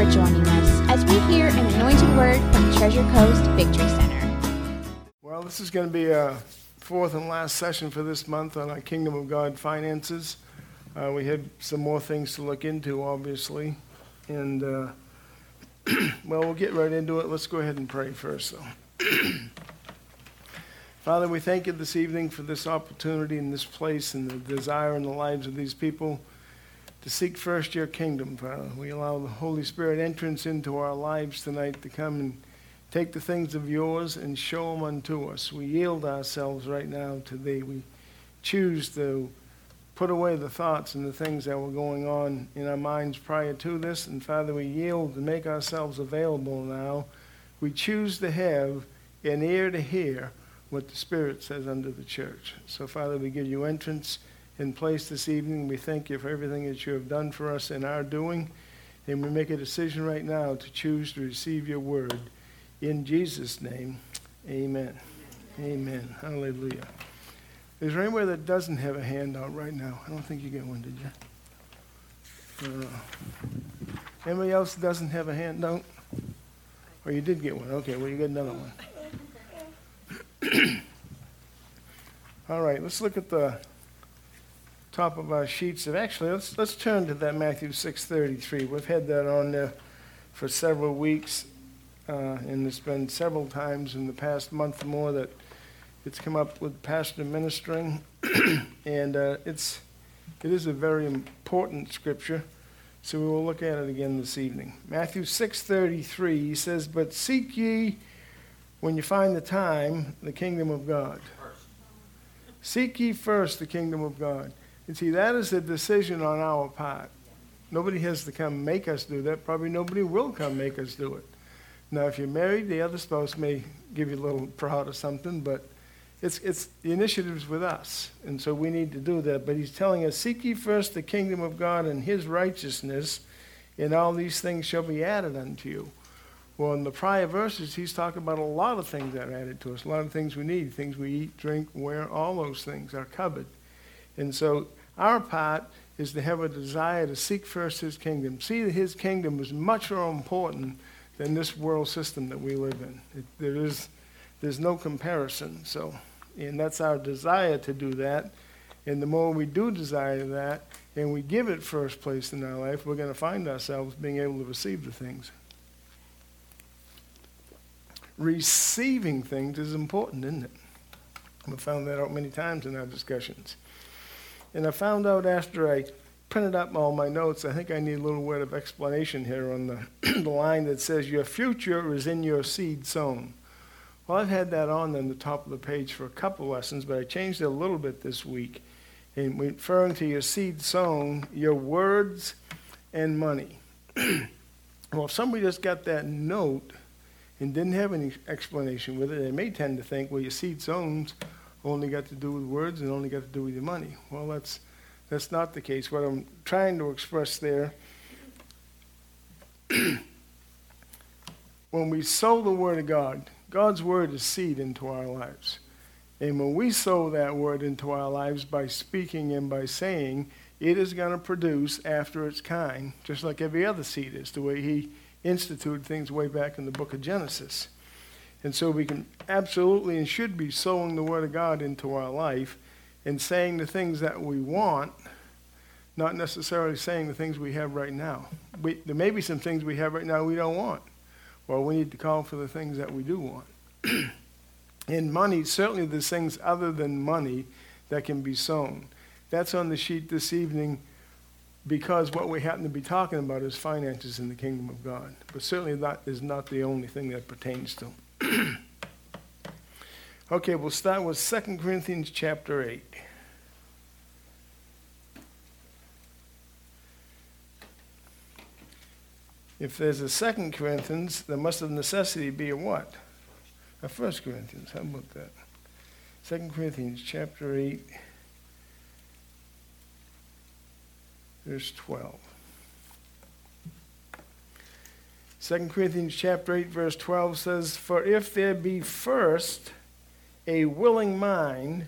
for joining us as we hear an anointed word from Treasure Coast Victory Center. Well, this is going to be a fourth and last session for this month on our Kingdom of God finances. Uh, we had some more things to look into, obviously. And, uh, well, we'll get right into it. Let's go ahead and pray first, though. Father, we thank you this evening for this opportunity in this place and the desire in the lives of these people to seek first your kingdom, Father. We allow the Holy Spirit entrance into our lives tonight to come and take the things of yours and show them unto us. We yield ourselves right now to thee. We choose to put away the thoughts and the things that were going on in our minds prior to this. And Father, we yield and make ourselves available now. We choose to have an ear to hear what the Spirit says under the church. So, Father, we give you entrance in place this evening. We thank you for everything that you have done for us in our doing. And we make a decision right now to choose to receive your word. In Jesus' name, amen. Amen. Hallelujah. Is there anywhere that doesn't have a handout right now? I don't think you get one, did you? Uh, anybody else doesn't have a handout? Or you did get one? Okay, well, you got another one. All right, let's look at the top of our sheets. Of actually, let's let's turn to that Matthew six thirty three. We've had that on there for several weeks, uh, and it's been several times in the past month or more that it's come up with pastor ministering, and uh, it's it is a very important scripture. So we will look at it again this evening. Matthew six thirty three. He says, "But seek ye." when you find the time, the kingdom of God. Seek ye first the kingdom of God. And see, that is a decision on our part. Nobody has to come make us do that. Probably nobody will come make us do it. Now, if you're married, the other spouse may give you a little prod or something, but it's, it's the initiative's with us. And so we need to do that. But he's telling us, Seek ye first the kingdom of God and his righteousness, and all these things shall be added unto you. Well, in the prior verses, he's talking about a lot of things that are added to us, a lot of things we need, things we eat, drink, wear, all those things are covered. And so our part is to have a desire to seek first his kingdom. See that his kingdom is much more important than this world system that we live in. It, there is, there's no comparison. So, and that's our desire to do that. And the more we do desire that, and we give it first place in our life, we're going to find ourselves being able to receive the things receiving things is important, isn't it? We've found that out many times in our discussions. And I found out after I printed up all my notes, I think I need a little word of explanation here on the, the line that says, Your future is in your seed sown. Well, I've had that on the top of the page for a couple lessons, but I changed it a little bit this week. And referring to your seed sown, your words and money. well, if somebody just got that note, and didn't have any explanation with it, they may tend to think, well, your seed sown's only got to do with words and only got to do with your money. Well, that's, that's not the case. What I'm trying to express there, when we sow the Word of God, God's Word is seed into our lives. And when we sow that Word into our lives by speaking and by saying, it is going to produce after its kind, just like every other seed is, the way He instituted things way back in the book of Genesis. And so we can absolutely and should be sowing the Word of God into our life and saying the things that we want, not necessarily saying the things we have right now. We, there may be some things we have right now we don't want. Well, we need to call for the things that we do want. in money, certainly there's things other than money that can be sown. That's on the sheet this evening because what we happen to be talking about is finances in the kingdom of God. But certainly that is not the only thing that pertains to. okay, we'll start with 2 Corinthians chapter 8. If there's a Second Corinthians, there must of necessity be a what? A First Corinthians. How about that? Second Corinthians chapter 8. verse 12. 2 Corinthians chapter 8 verse 12 says, "For if there be first a willing mind,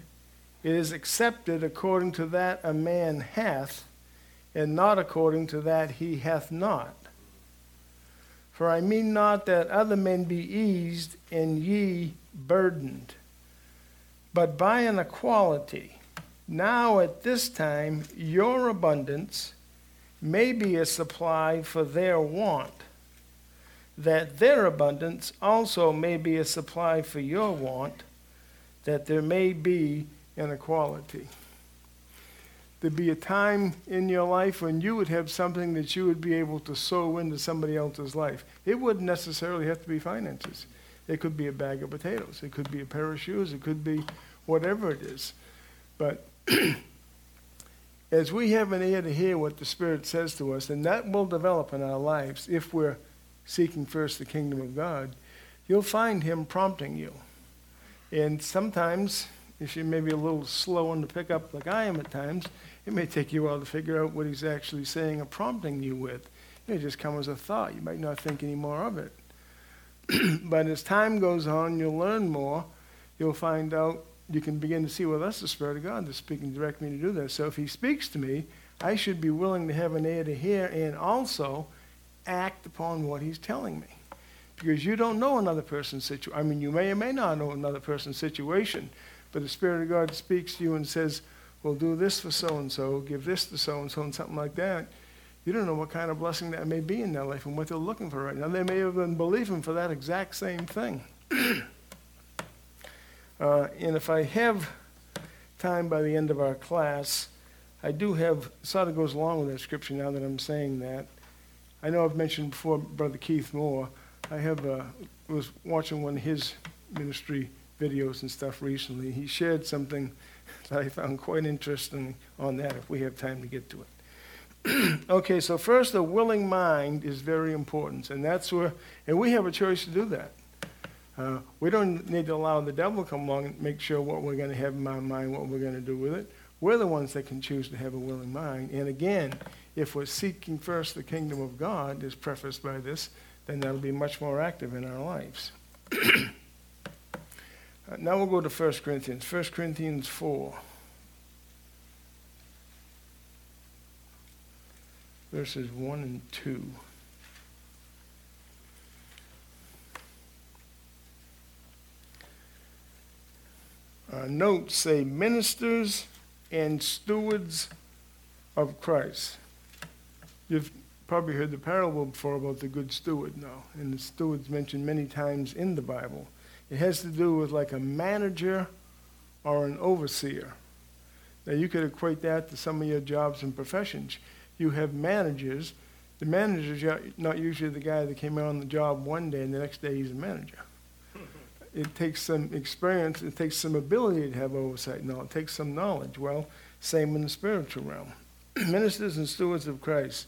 it is accepted according to that a man hath, and not according to that he hath not." For I mean not that other men be eased and ye burdened, but by an equality. Now at this time your abundance may be a supply for their want, that their abundance also may be a supply for your want, that there may be an equality. There'd be a time in your life when you would have something that you would be able to sow into somebody else's life. It wouldn't necessarily have to be finances. It could be a bag of potatoes. It could be a pair of shoes. It could be whatever it is. But as we have an ear to hear what the Spirit says to us, and that will develop in our lives if we're seeking first the kingdom of God, you'll find Him prompting you. And sometimes, if you may be a little slow on the pickup like I am at times, it may take you a while to figure out what he's actually saying or prompting you with. It may just come as a thought. You might not think any more of it. but as time goes on, you'll learn more. You'll find out, you can begin to see, well, that's the Spirit of God that's speaking direct me to do this. So if he speaks to me, I should be willing to have an ear to hear and also act upon what he's telling me. Because you don't know another person's situation. I mean, you may or may not know another person's situation, but the Spirit of God speaks to you and says, well, do this for so and so, give this to so and so, and something like that. You don't know what kind of blessing that may be in their life and what they're looking for right now. They may have been believing for that exact same thing. uh, and if I have time by the end of our class, I do have, sort of goes along with that scripture now that I'm saying that. I know I've mentioned before Brother Keith Moore. I have uh, was watching one of his ministry videos and stuff recently. He shared something that I found quite interesting on that if we have time to get to it. okay, so first, a willing mind is very important, and that's where, and we have a choice to do that. Uh, we don't need to allow the devil come along and make sure what we're going to have in our mind, what we're going to do with it. We're the ones that can choose to have a willing mind. And again, if we're seeking first the kingdom of God, as prefaced by this, then that'll be much more active in our lives. Uh, now we'll go to 1 Corinthians. 1 Corinthians 4. Verses 1 and 2. Uh, notes say ministers and stewards of Christ. You've probably heard the parable before about the good steward now, and the steward's mentioned many times in the Bible. It has to do with like a manager or an overseer. Now, you could equate that to some of your jobs and professions. You have managers. The manager's are not usually the guy that came out on the job one day and the next day he's a manager. It takes some experience, it takes some ability to have oversight. No, it takes some knowledge. Well, same in the spiritual realm. Ministers and stewards of Christ.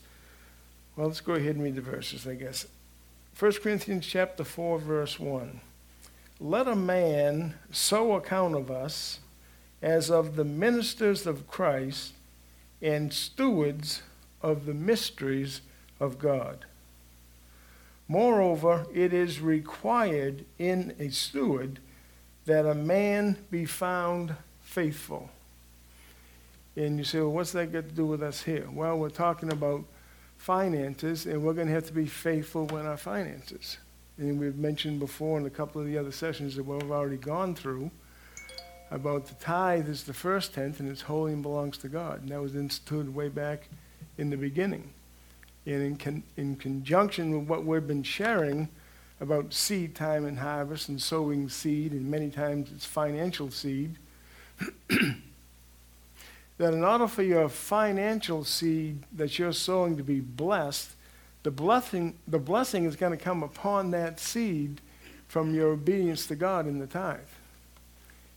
Well, let's go ahead and read the verses, I guess. 1 Corinthians chapter 4, verse 1 let a man so account of us as of the ministers of Christ and stewards of the mysteries of God. Moreover, it is required in a steward that a man be found faithful. And you say, well, what's that got to do with us here? Well, we're talking about finances, and we're going to have to be faithful with our finances. And we've mentioned before in a couple of the other sessions that we've already gone through about the tithe is the first tenth and it's holy and belongs to God. And that was instituted way back in the beginning. And in, con- in conjunction with what we've been sharing about seed time and harvest and sowing seed, and many times it's financial seed, that in order for your financial seed that you're sowing to be blessed, the blessing, the blessing is going to come upon that seed from your obedience to God in the tithe.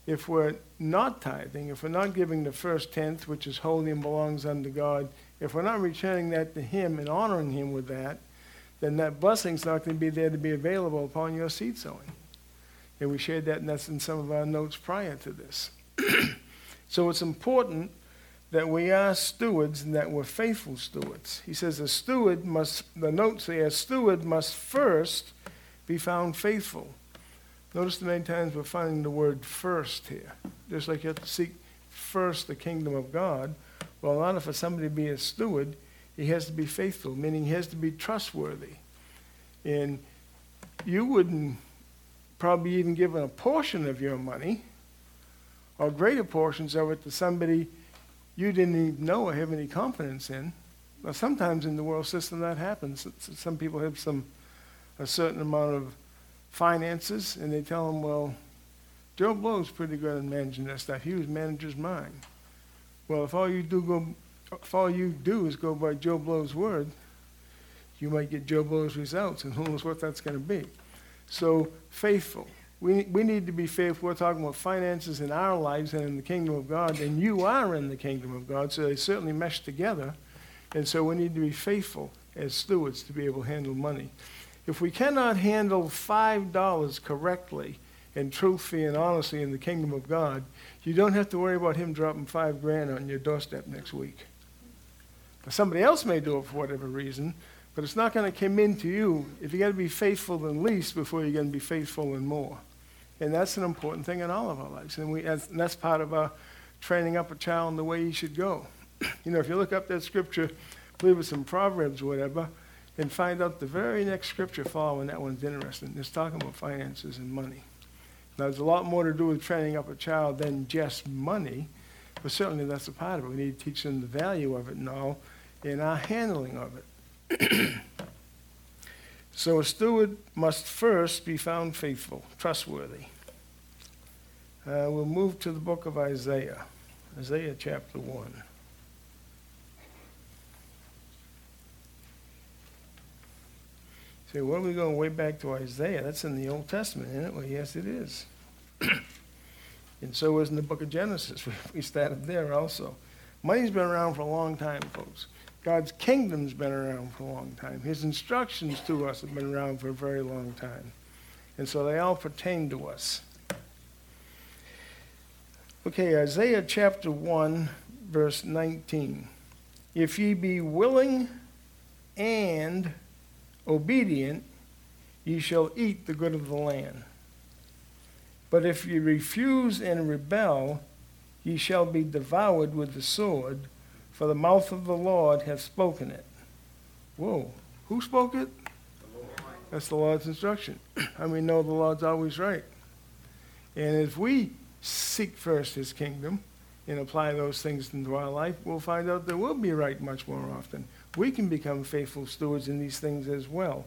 If we're not tithing, if we're not giving the first tenth, which is holy and belongs unto God, if we're not returning that to Him and honoring Him with that, then that blessing's not going to be there to be available upon your seed sowing. And we shared that, and that's in some of our notes prior to this. so it's important that we are stewards and that we're faithful stewards. He says a steward must, the notes say, a steward must first be found faithful. Notice the many times we're finding the word first here. Just like you have to seek first the kingdom of God. Well, in order for somebody to be a steward, he has to be faithful, meaning he has to be trustworthy. And you wouldn't probably even give a portion of your money or greater portions of it to somebody you didn't even know or have any confidence in. Now, sometimes in the world system that happens. Some people have some a certain amount of finances, and they tell them, "Well, Joe Blow's pretty good at managing that stuff. He was manager's mind." Well, if all you do go, if all you do is go by Joe Blow's word, you might get Joe Blow's results, and who knows what that's going to be. So faithful. We, we need to be faithful. We're talking about finances in our lives and in the kingdom of God, and you are in the kingdom of God, so they certainly mesh together. And so we need to be faithful as stewards to be able to handle money. If we cannot handle $5 correctly and truthfully and honestly in the kingdom of God, you don't have to worry about him dropping five grand on your doorstep next week. Now, somebody else may do it for whatever reason, but it's not going to come into you if you got to be faithful in least before you're going to be faithful in more. And that's an important thing in all of our lives. And, we, and that's part of our training up a child in the way he should go. you know, if you look up that scripture, believe it's in Proverbs or whatever, and find out the very next scripture following that one's interesting. It's talking about finances and money. Now, there's a lot more to do with training up a child than just money, but certainly that's a part of it. We need to teach them the value of it and all, and our handling of it. So a steward must first be found faithful, trustworthy. Uh, we'll move to the book of Isaiah, Isaiah chapter 1. Say, what are we going way back to Isaiah? That's in the Old Testament, isn't it? Well, yes, it is. and so is in the book of Genesis. We started there also. Money's been around for a long time, folks. God's kingdom's been around for a long time. His instructions to us have been around for a very long time. And so they all pertain to us. Okay, Isaiah chapter 1, verse 19. If ye be willing and obedient, ye shall eat the good of the land. But if ye refuse and rebel, ye shall be devoured with the sword for the mouth of the Lord hath spoken it. Whoa, who spoke it? That's the Lord's instruction. and we know the Lord's always right. And if we seek first his kingdom and apply those things into our life, we'll find out that we'll be right much more often. We can become faithful stewards in these things as well.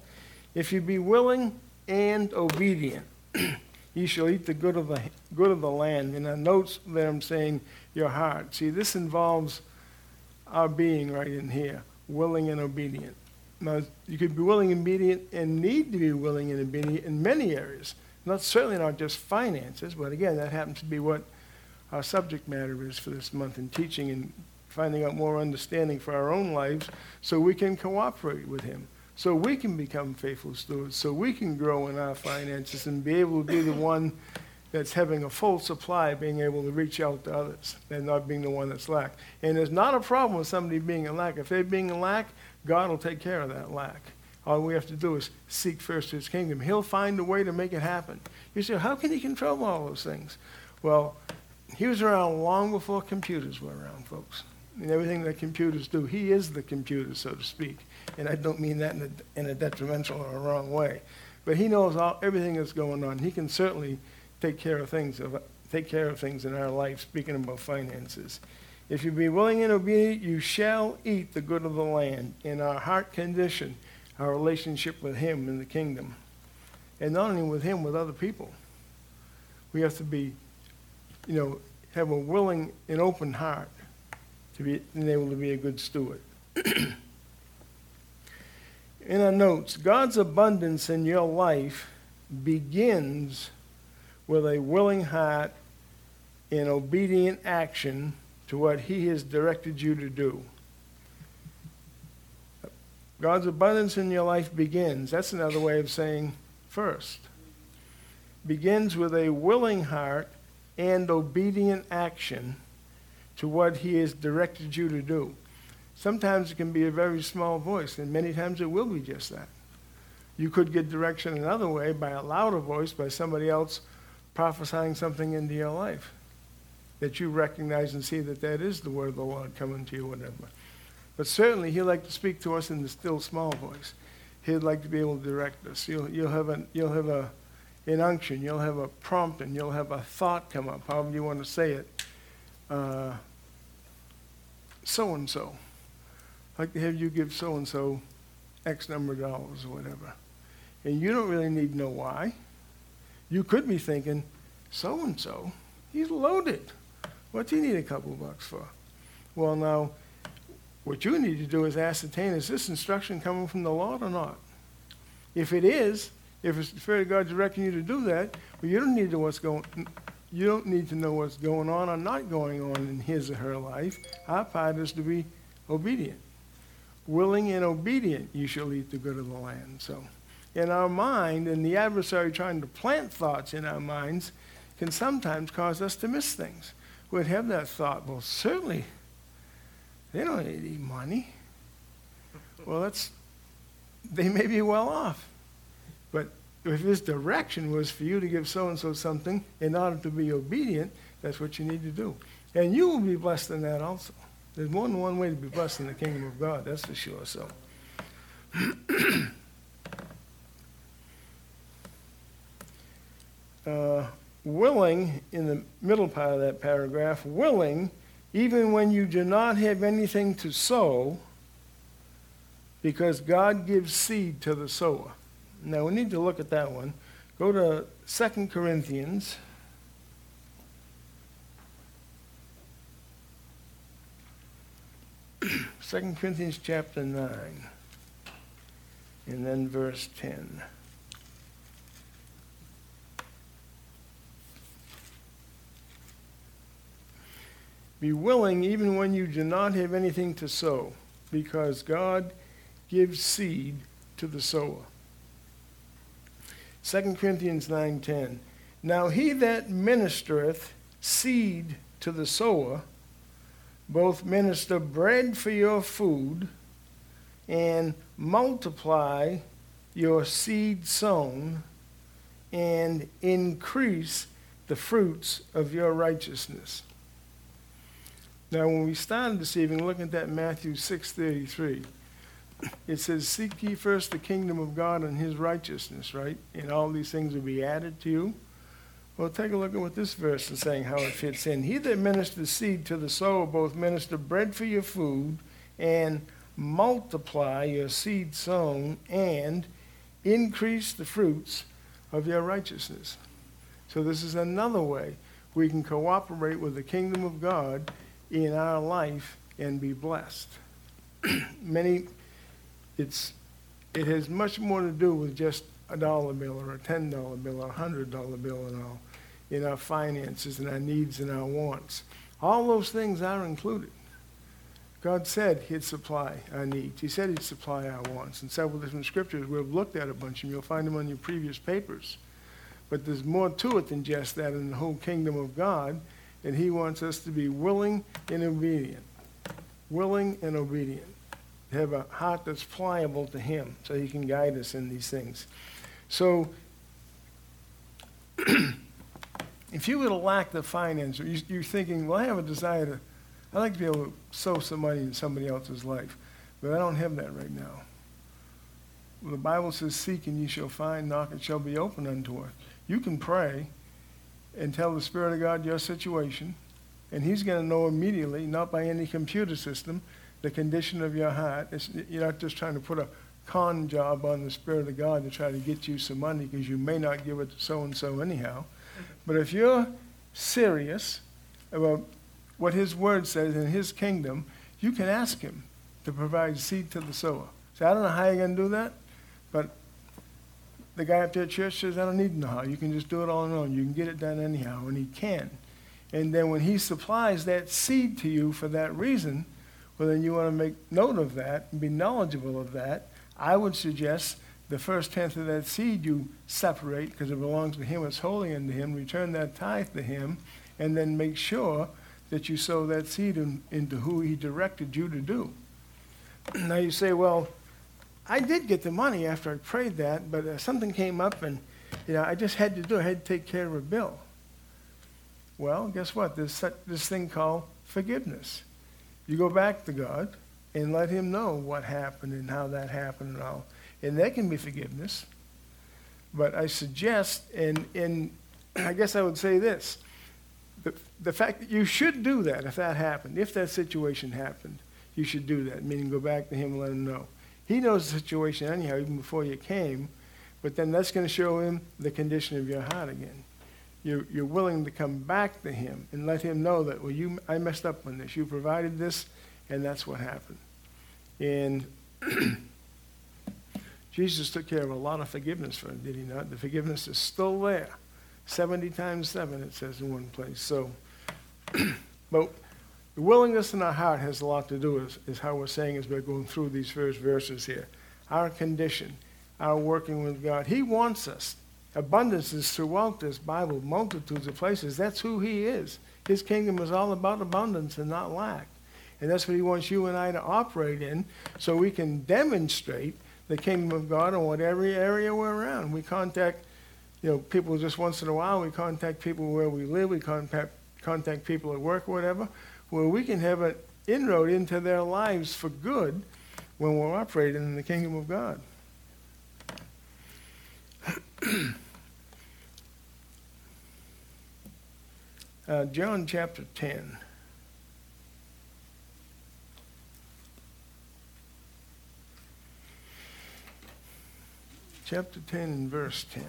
If you be willing and obedient, ye shall eat the good of the good of the land. And I notes that I'm saying your heart. See, this involves our being right in here, willing and obedient. Now, you could be willing and obedient and need to be willing and obedient in many areas. Not certainly not just finances, but again, that happens to be what our subject matter is for this month in teaching and finding out more understanding for our own lives so we can cooperate with Him, so we can become faithful stewards, so we can grow in our finances and be able to be the one that's having a full supply, being able to reach out to others and not being the one that's lack. And there's not a problem with somebody being in lack. If they're being in lack, God will take care of that lack. All we have to do is seek first his kingdom. He'll find a way to make it happen. You say, how can he control all those things? Well, he was around long before computers were around, folks. And everything that computers do, he is the computer, so to speak. And I don't mean that in a, in a detrimental or a wrong way. But he knows all, everything that's going on. He can certainly take care of things, take care of things in our life, speaking about finances. If you be willing and obedient, you shall eat the good of the land in our heart condition, our relationship with Him in the kingdom. And not only with Him, with other people. We have to be, you know, have a willing and open heart to be able to be a good steward. in our notes, God's abundance in your life begins with a willing heart in obedient action to what He has directed you to do. God's abundance in your life begins. That's another way of saying first. Begins with a willing heart and obedient action to what He has directed you to do. Sometimes it can be a very small voice, and many times it will be just that. You could get direction another way by a louder voice, by somebody else prophesying something into your life that you recognize and see that that is the word of the Lord coming to you, whatever. But certainly, He'd like to speak to us in the still small voice. He'd like to be able to direct us. You'll, you'll have, an, you'll have a, an unction, you'll have a prompting, you'll have a thought come up, however you want to say it. So and so. I'd Like to have you give so and so X number of dollars or whatever. And you don't really need to know why. You could be thinking, so and so, he's loaded. What's he need a couple bucks for? Well, now, what you need to do is ascertain is this instruction coming from the Lord or not? If it is, if it's the Spirit of God directing you to do that, well, you don't need to what's going. You don't need to know what's going on or not going on in his or her life. Our part is to be obedient, willing and obedient. You shall eat the good of the land. So, in our mind, and the adversary trying to plant thoughts in our minds, can sometimes cause us to miss things. We'd have that thought. Well, certainly they don't need any money. Well, that's, they may be well off. But if his direction was for you to give so and so something in order to be obedient, that's what you need to do. And you will be blessed in that also. There's more than one way to be blessed in the kingdom of God, that's for sure. So. uh, willing, in the middle part of that paragraph, willing even when you do not have anything to sow, because God gives seed to the sower. Now we need to look at that one. Go to 2 Corinthians. Second Corinthians chapter 9, and then verse 10. Be willing even when you do not have anything to sow, because God gives seed to the sower. 2 Corinthians 9:10 Now he that ministereth seed to the sower both minister bread for your food and multiply your seed sown and increase the fruits of your righteousness. Now, when we started this evening looking at that Matthew 6.33, it says, Seek ye first the kingdom of God and his righteousness, right? And all these things will be added to you. Well, take a look at what this verse is saying, how it fits in. He that ministers seed to the sower both minister bread for your food and multiply your seed sown and increase the fruits of your righteousness. So this is another way we can cooperate with the kingdom of God in our life and be blessed. Many, it's, it has much more to do with just a dollar bill or a $10 bill or a $100 bill and all in our finances and our needs and our wants. All those things are included. God said he'd supply our needs. He said he'd supply our wants. In several different scriptures, we've looked at a bunch, and you'll find them on your previous papers. But there's more to it than just that in the whole kingdom of God and he wants us to be willing and obedient. Willing and obedient. Have a heart that's pliable to him so he can guide us in these things. So, if you were to lack the finance, you're thinking, well, I have a desire to, I'd like to be able to sow some money in somebody else's life, but I don't have that right now. Well, the Bible says, seek and you shall find, knock and shall be open unto us. You can pray, and tell the Spirit of God your situation, and He's going to know immediately, not by any computer system, the condition of your heart. It's, you're not just trying to put a con job on the Spirit of God to try to get you some money because you may not give it to so and so anyhow. But if you're serious about what His Word says in His kingdom, you can ask Him to provide seed to the sower. So I don't know how you're going to do that, but the guy up there at church says, I don't need to know how. You can just do it all on your own. You can get it done anyhow, and he can. And then when he supplies that seed to you for that reason, well, then you want to make note of that and be knowledgeable of that. I would suggest the first tenth of that seed you separate because it belongs to him, it's holy unto him. Return that tithe to him, and then make sure that you sow that seed in, into who he directed you to do. now you say, well, I did get the money after I prayed that, but uh, something came up and, you know, I just had to do it. I had to take care of a bill. Well, guess what? There's this thing called forgiveness. You go back to God and let him know what happened and how that happened and all. and there can be forgiveness. But I suggest, and, and I guess I would say this the, the fact that you should do that if that happened, if that situation happened, you should do that, meaning go back to him and let him know. He knows the situation anyhow, even before you came, but then that's going to show him the condition of your heart again. You're, you're willing to come back to him and let him know that, well, you, I messed up on this. You provided this, and that's what happened. And Jesus took care of a lot of forgiveness for him, did he not? The forgiveness is still there. 70 times 7, it says in one place. So, but the willingness in our heart has a lot to do with, is how we're saying as we're going through these first verses here. Our condition, our working with God. He wants us. Abundance is throughout this Bible, multitudes of places. That's who He is. His kingdom is all about abundance and not lack. And that's what He wants you and I to operate in so we can demonstrate the kingdom of God in whatever area we're around. We contact, you know, people just once in a while. We contact people where we live. We contact, contact people at work or whatever, where we can have an inroad into their lives for good when we're operating in the kingdom of God. uh, John chapter 10. chapter 10 and verse 10.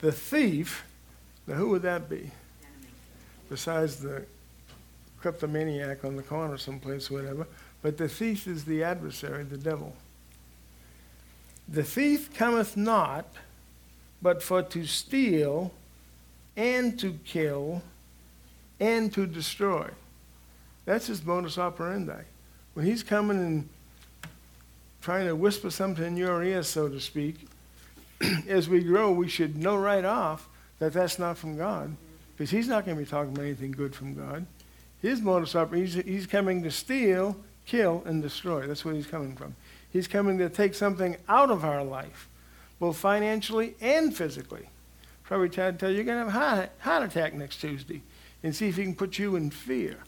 The thief, now who would that be? Besides the kleptomaniac on the corner someplace, whatever. But the thief is the adversary, the devil. The thief cometh not, but for to steal, and to kill, and to destroy. That's his modus operandi. When he's coming and trying to whisper something in your ear, so to speak, as we grow, we should know right off that that's not from God, because he's not going to be talking about anything good from God. His modus operandi, he's, he's coming to steal, kill, and destroy. That's where he's coming from. He's coming to take something out of our life, both financially and physically. Probably try to tell you you're going to have a heart, heart attack next Tuesday, and see if he can put you in fear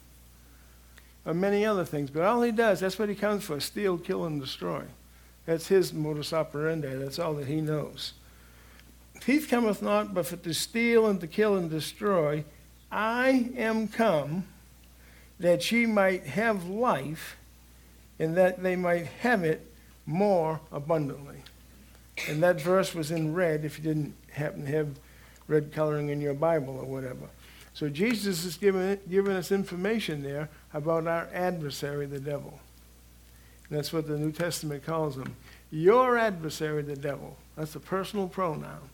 or many other things. But all he does, that's what he comes for steal, kill, and destroy. That's his modus operandi. That's all that he knows. Thief cometh not but for to steal and to kill and destroy. I am come that ye might have life and that they might have it more abundantly. And that verse was in red if you didn't happen to have red coloring in your Bible or whatever. So Jesus is giving, giving us information there about our adversary, the devil. That's what the New Testament calls him. Your adversary, the devil. That's a personal pronoun.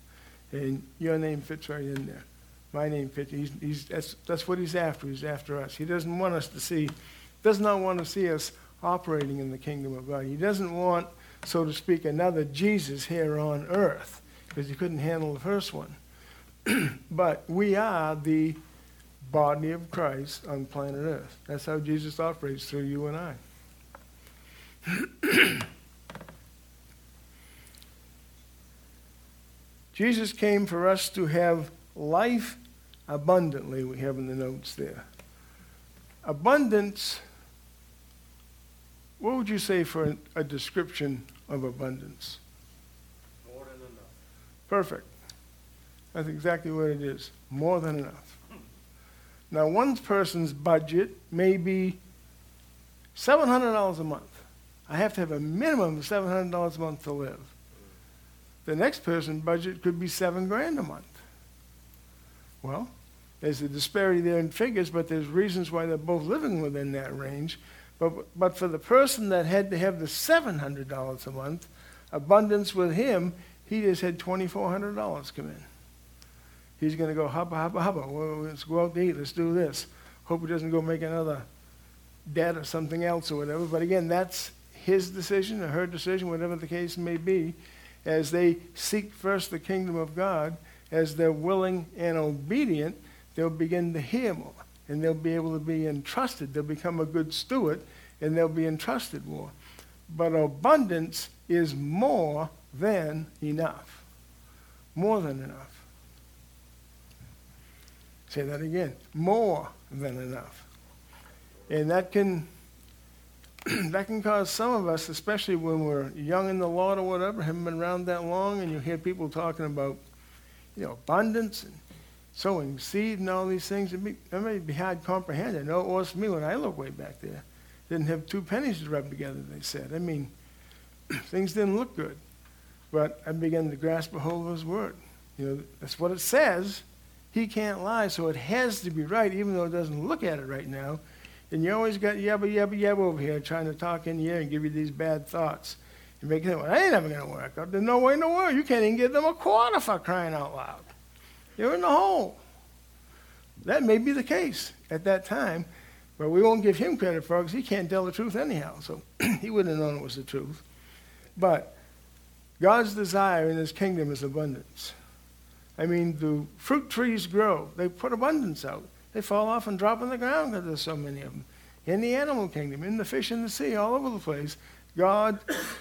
And your name fits right in there. My name fits. He's, he's, that's, that's what he's after. He's after us. He doesn't want us to see, does not want to see us operating in the kingdom of God. He doesn't want, so to speak, another Jesus here on earth because he couldn't handle the first one. but we are the body of Christ on planet Earth. That's how Jesus operates through you and I. Jesus came for us to have life abundantly, we have in the notes there. Abundance, what would you say for a description of abundance? More than enough. Perfect. That's exactly what it is. More than enough. Now, one person's budget may be $700 a month. I have to have a minimum of $700 a month to live. The next person's budget could be seven grand a month. Well, there's a disparity there in figures, but there's reasons why they're both living within that range. But, but for the person that had to have the $700 a month, abundance with him, he just had $2,400 come in. He's going to go, hubba, hubba, hubba. Well, let's go out to eat. Let's do this. Hope he doesn't go make another debt or something else or whatever. But again, that's his decision or her decision, whatever the case may be, as they seek first the kingdom of God, as they're willing and obedient, they'll begin to hear more. And they'll be able to be entrusted. They'll become a good steward and they'll be entrusted more. But abundance is more than enough. More than enough. Say that again. More than enough. And that can that can cause some of us, especially when we're young in the Lord or whatever, haven't been around that long, and you hear people talking about, you know, abundance and sowing seed and all these things. It, be, it may be hard to comprehend. I know it was me when I looked way back there. Didn't have two pennies to rub together, they said. I mean, things didn't look good. But I began to grasp a hold of his word. You know, that's what it says. He can't lie, so it has to be right, even though it doesn't look at it right now. And you always got yabba, yabba, yabba over here trying to talk in the air and give you these bad thoughts. And make it, well, I ain't never going to work. There's no way in the world. You can't even give them a quarter for crying out loud. You're in the hole. That may be the case at that time, but we won't give him credit for it because he can't tell the truth anyhow. So he wouldn't have known it was the truth. But God's desire in his kingdom is abundance. I mean, the fruit trees grow, they put abundance out. They fall off and drop on the ground because there's so many of them. In the animal kingdom, in the fish in the sea, all over the place, God,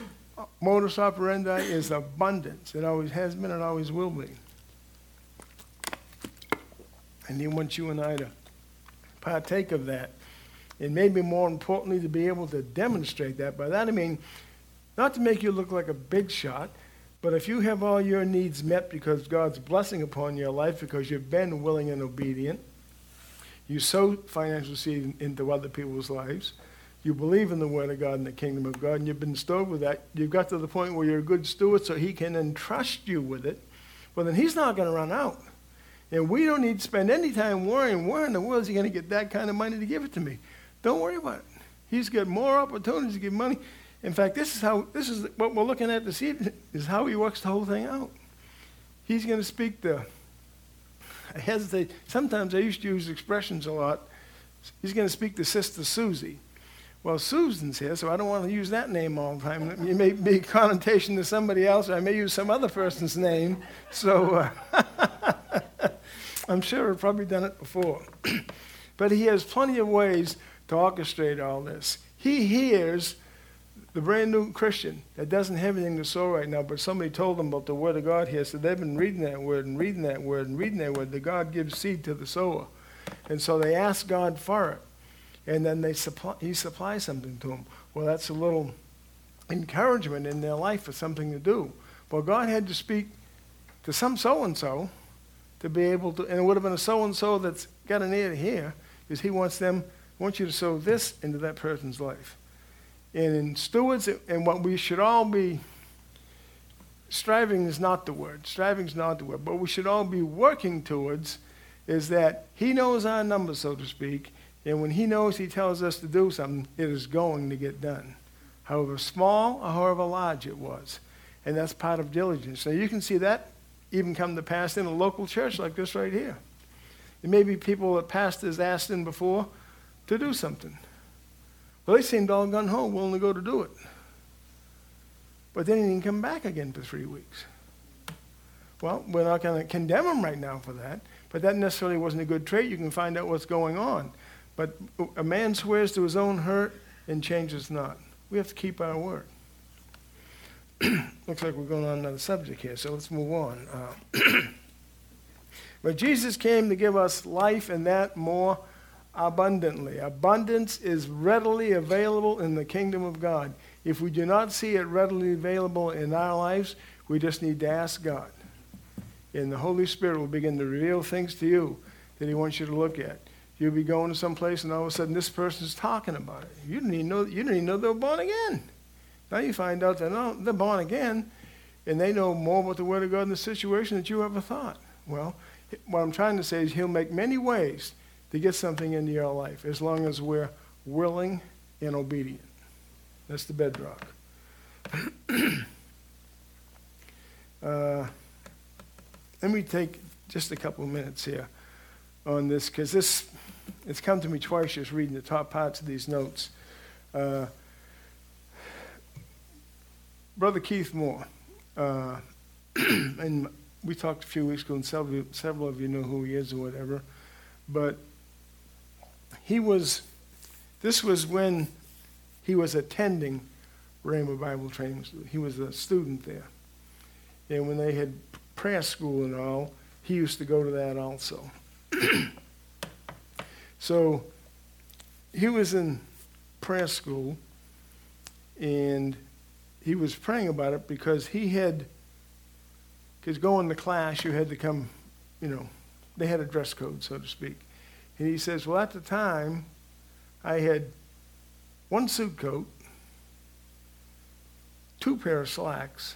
modus operandi is abundance. It always has been, it always will be. And He wants you and I to partake of that. And maybe more importantly, to be able to demonstrate that. By that I mean, not to make you look like a big shot, but if you have all your needs met because God's blessing upon your life, because you've been willing and obedient, you sow financial seed into other people's lives, you believe in the Word of God and the kingdom of God, and you've been stowed with that, you've got to the point where you're a good steward so He can entrust you with it, well, then He's not going to run out. And we don't need to spend any time worrying, where in the world is He going to get that kind of money to give it to me? Don't worry about it. He's got more opportunities to give money. In fact, this is how this is what we're looking at this evening is how he works the whole thing out. He's going to speak the. I hesitate. Sometimes I used to use expressions a lot. He's going to speak to Sister Susie. Well, Susan's here, so I don't want to use that name all the time. It may be a connotation to somebody else, or I may use some other person's name. So uh, I'm sure I've probably done it before. but he has plenty of ways to orchestrate all this. He hears the brand new Christian that doesn't have anything to sow right now, but somebody told them about the Word of God here, so they've been reading that Word and reading that Word and reading that Word, that God gives seed to the sower. And so they ask God for it. And then they supply, he supplies something to them. Well, that's a little encouragement in their life for something to do. Well, God had to speak to some so-and-so to be able to, and it would have been a so-and-so that's got an ear to hear, because he wants them, wants you to sow this into that person's life and in stewards, and what we should all be striving is not the word. Striving is not the word. But we should all be working towards is that He knows our number, so to speak, and when He knows He tells us to do something, it is going to get done, however small or however large it was. And that's part of diligence. So you can see that even come to pass in a local church like this right here. There may be people that pastors asked in before to do something. Well, they seemed all gun ho, willing to go to do it. But then he didn't come back again for three weeks. Well, we're not going to condemn him right now for that, but that necessarily wasn't a good trait. You can find out what's going on. But a man swears to his own hurt and changes not. We have to keep our word. Looks like we're going on another subject here, so let's move on. Uh, but Jesus came to give us life and that more abundantly. Abundance is readily available in the kingdom of God. If we do not see it readily available in our lives, we just need to ask God. And the Holy Spirit will begin to reveal things to you that He wants you to look at. You'll be going to some place, and all of a sudden, this person's talking about it. You didn't even know, you didn't even know they were born again. Now you find out that no, they're born again, and they know more about the Word of God in the situation that you ever thought. Well, what I'm trying to say is He'll make many ways to get something into your life as long as we're willing and obedient. That's the bedrock. uh, let me take just a couple of minutes here on this because this it's come to me twice just reading the top parts of these notes. Uh, Brother Keith Moore, uh, and we talked a few weeks ago, and several, several of you know who he is or whatever, but he was, this was when he was attending Rhema Bible Training. He was a student there. And when they had prayer school and all, he used to go to that also. so he was in prayer school and he was praying about it because he had, because going to class, you had to come, you know, they had a dress code, so to speak. And he says, Well, at the time, I had one suit coat, two pair of slacks,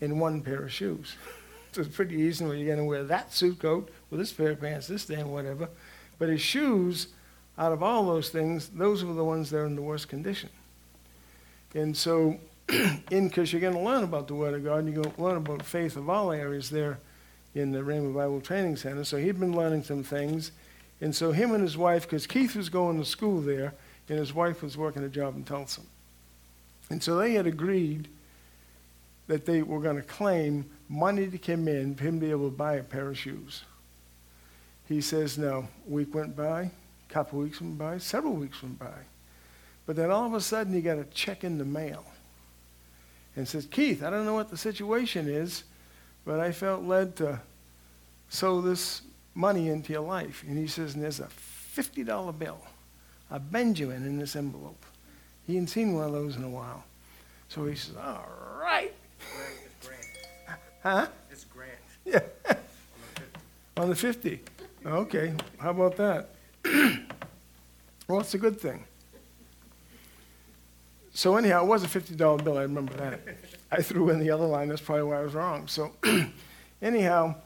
and one pair of shoes. so it's pretty easy when you're going to wear that suit coat with this pair of pants, this day, and whatever. But his shoes, out of all those things, those were the ones that are in the worst condition. And so, in because you're going to learn about the Word of God, you're going to learn about faith of all areas there in the Rhema Bible Training Center. So he'd been learning some things. And so him and his wife, because Keith was going to school there, and his wife was working a job in Tulsa. And so they had agreed that they were going to claim money to come in for him to be able to buy a pair of shoes. He says, no. Week went by, couple weeks went by, several weeks went by. But then all of a sudden he got a check in the mail and says, Keith, I don't know what the situation is, but I felt led to sow this money into your life. And he says, and there's a $50 bill, a Benjamin in this envelope. He hadn't seen one of those in a while. So he says, all right. It's Grant. Huh? It's Grant. Yeah. On the 50. Okay. How about that? well, it's a good thing. So anyhow, it was a $50 bill. I remember that. I threw in the other line. That's probably why I was wrong. So anyhow,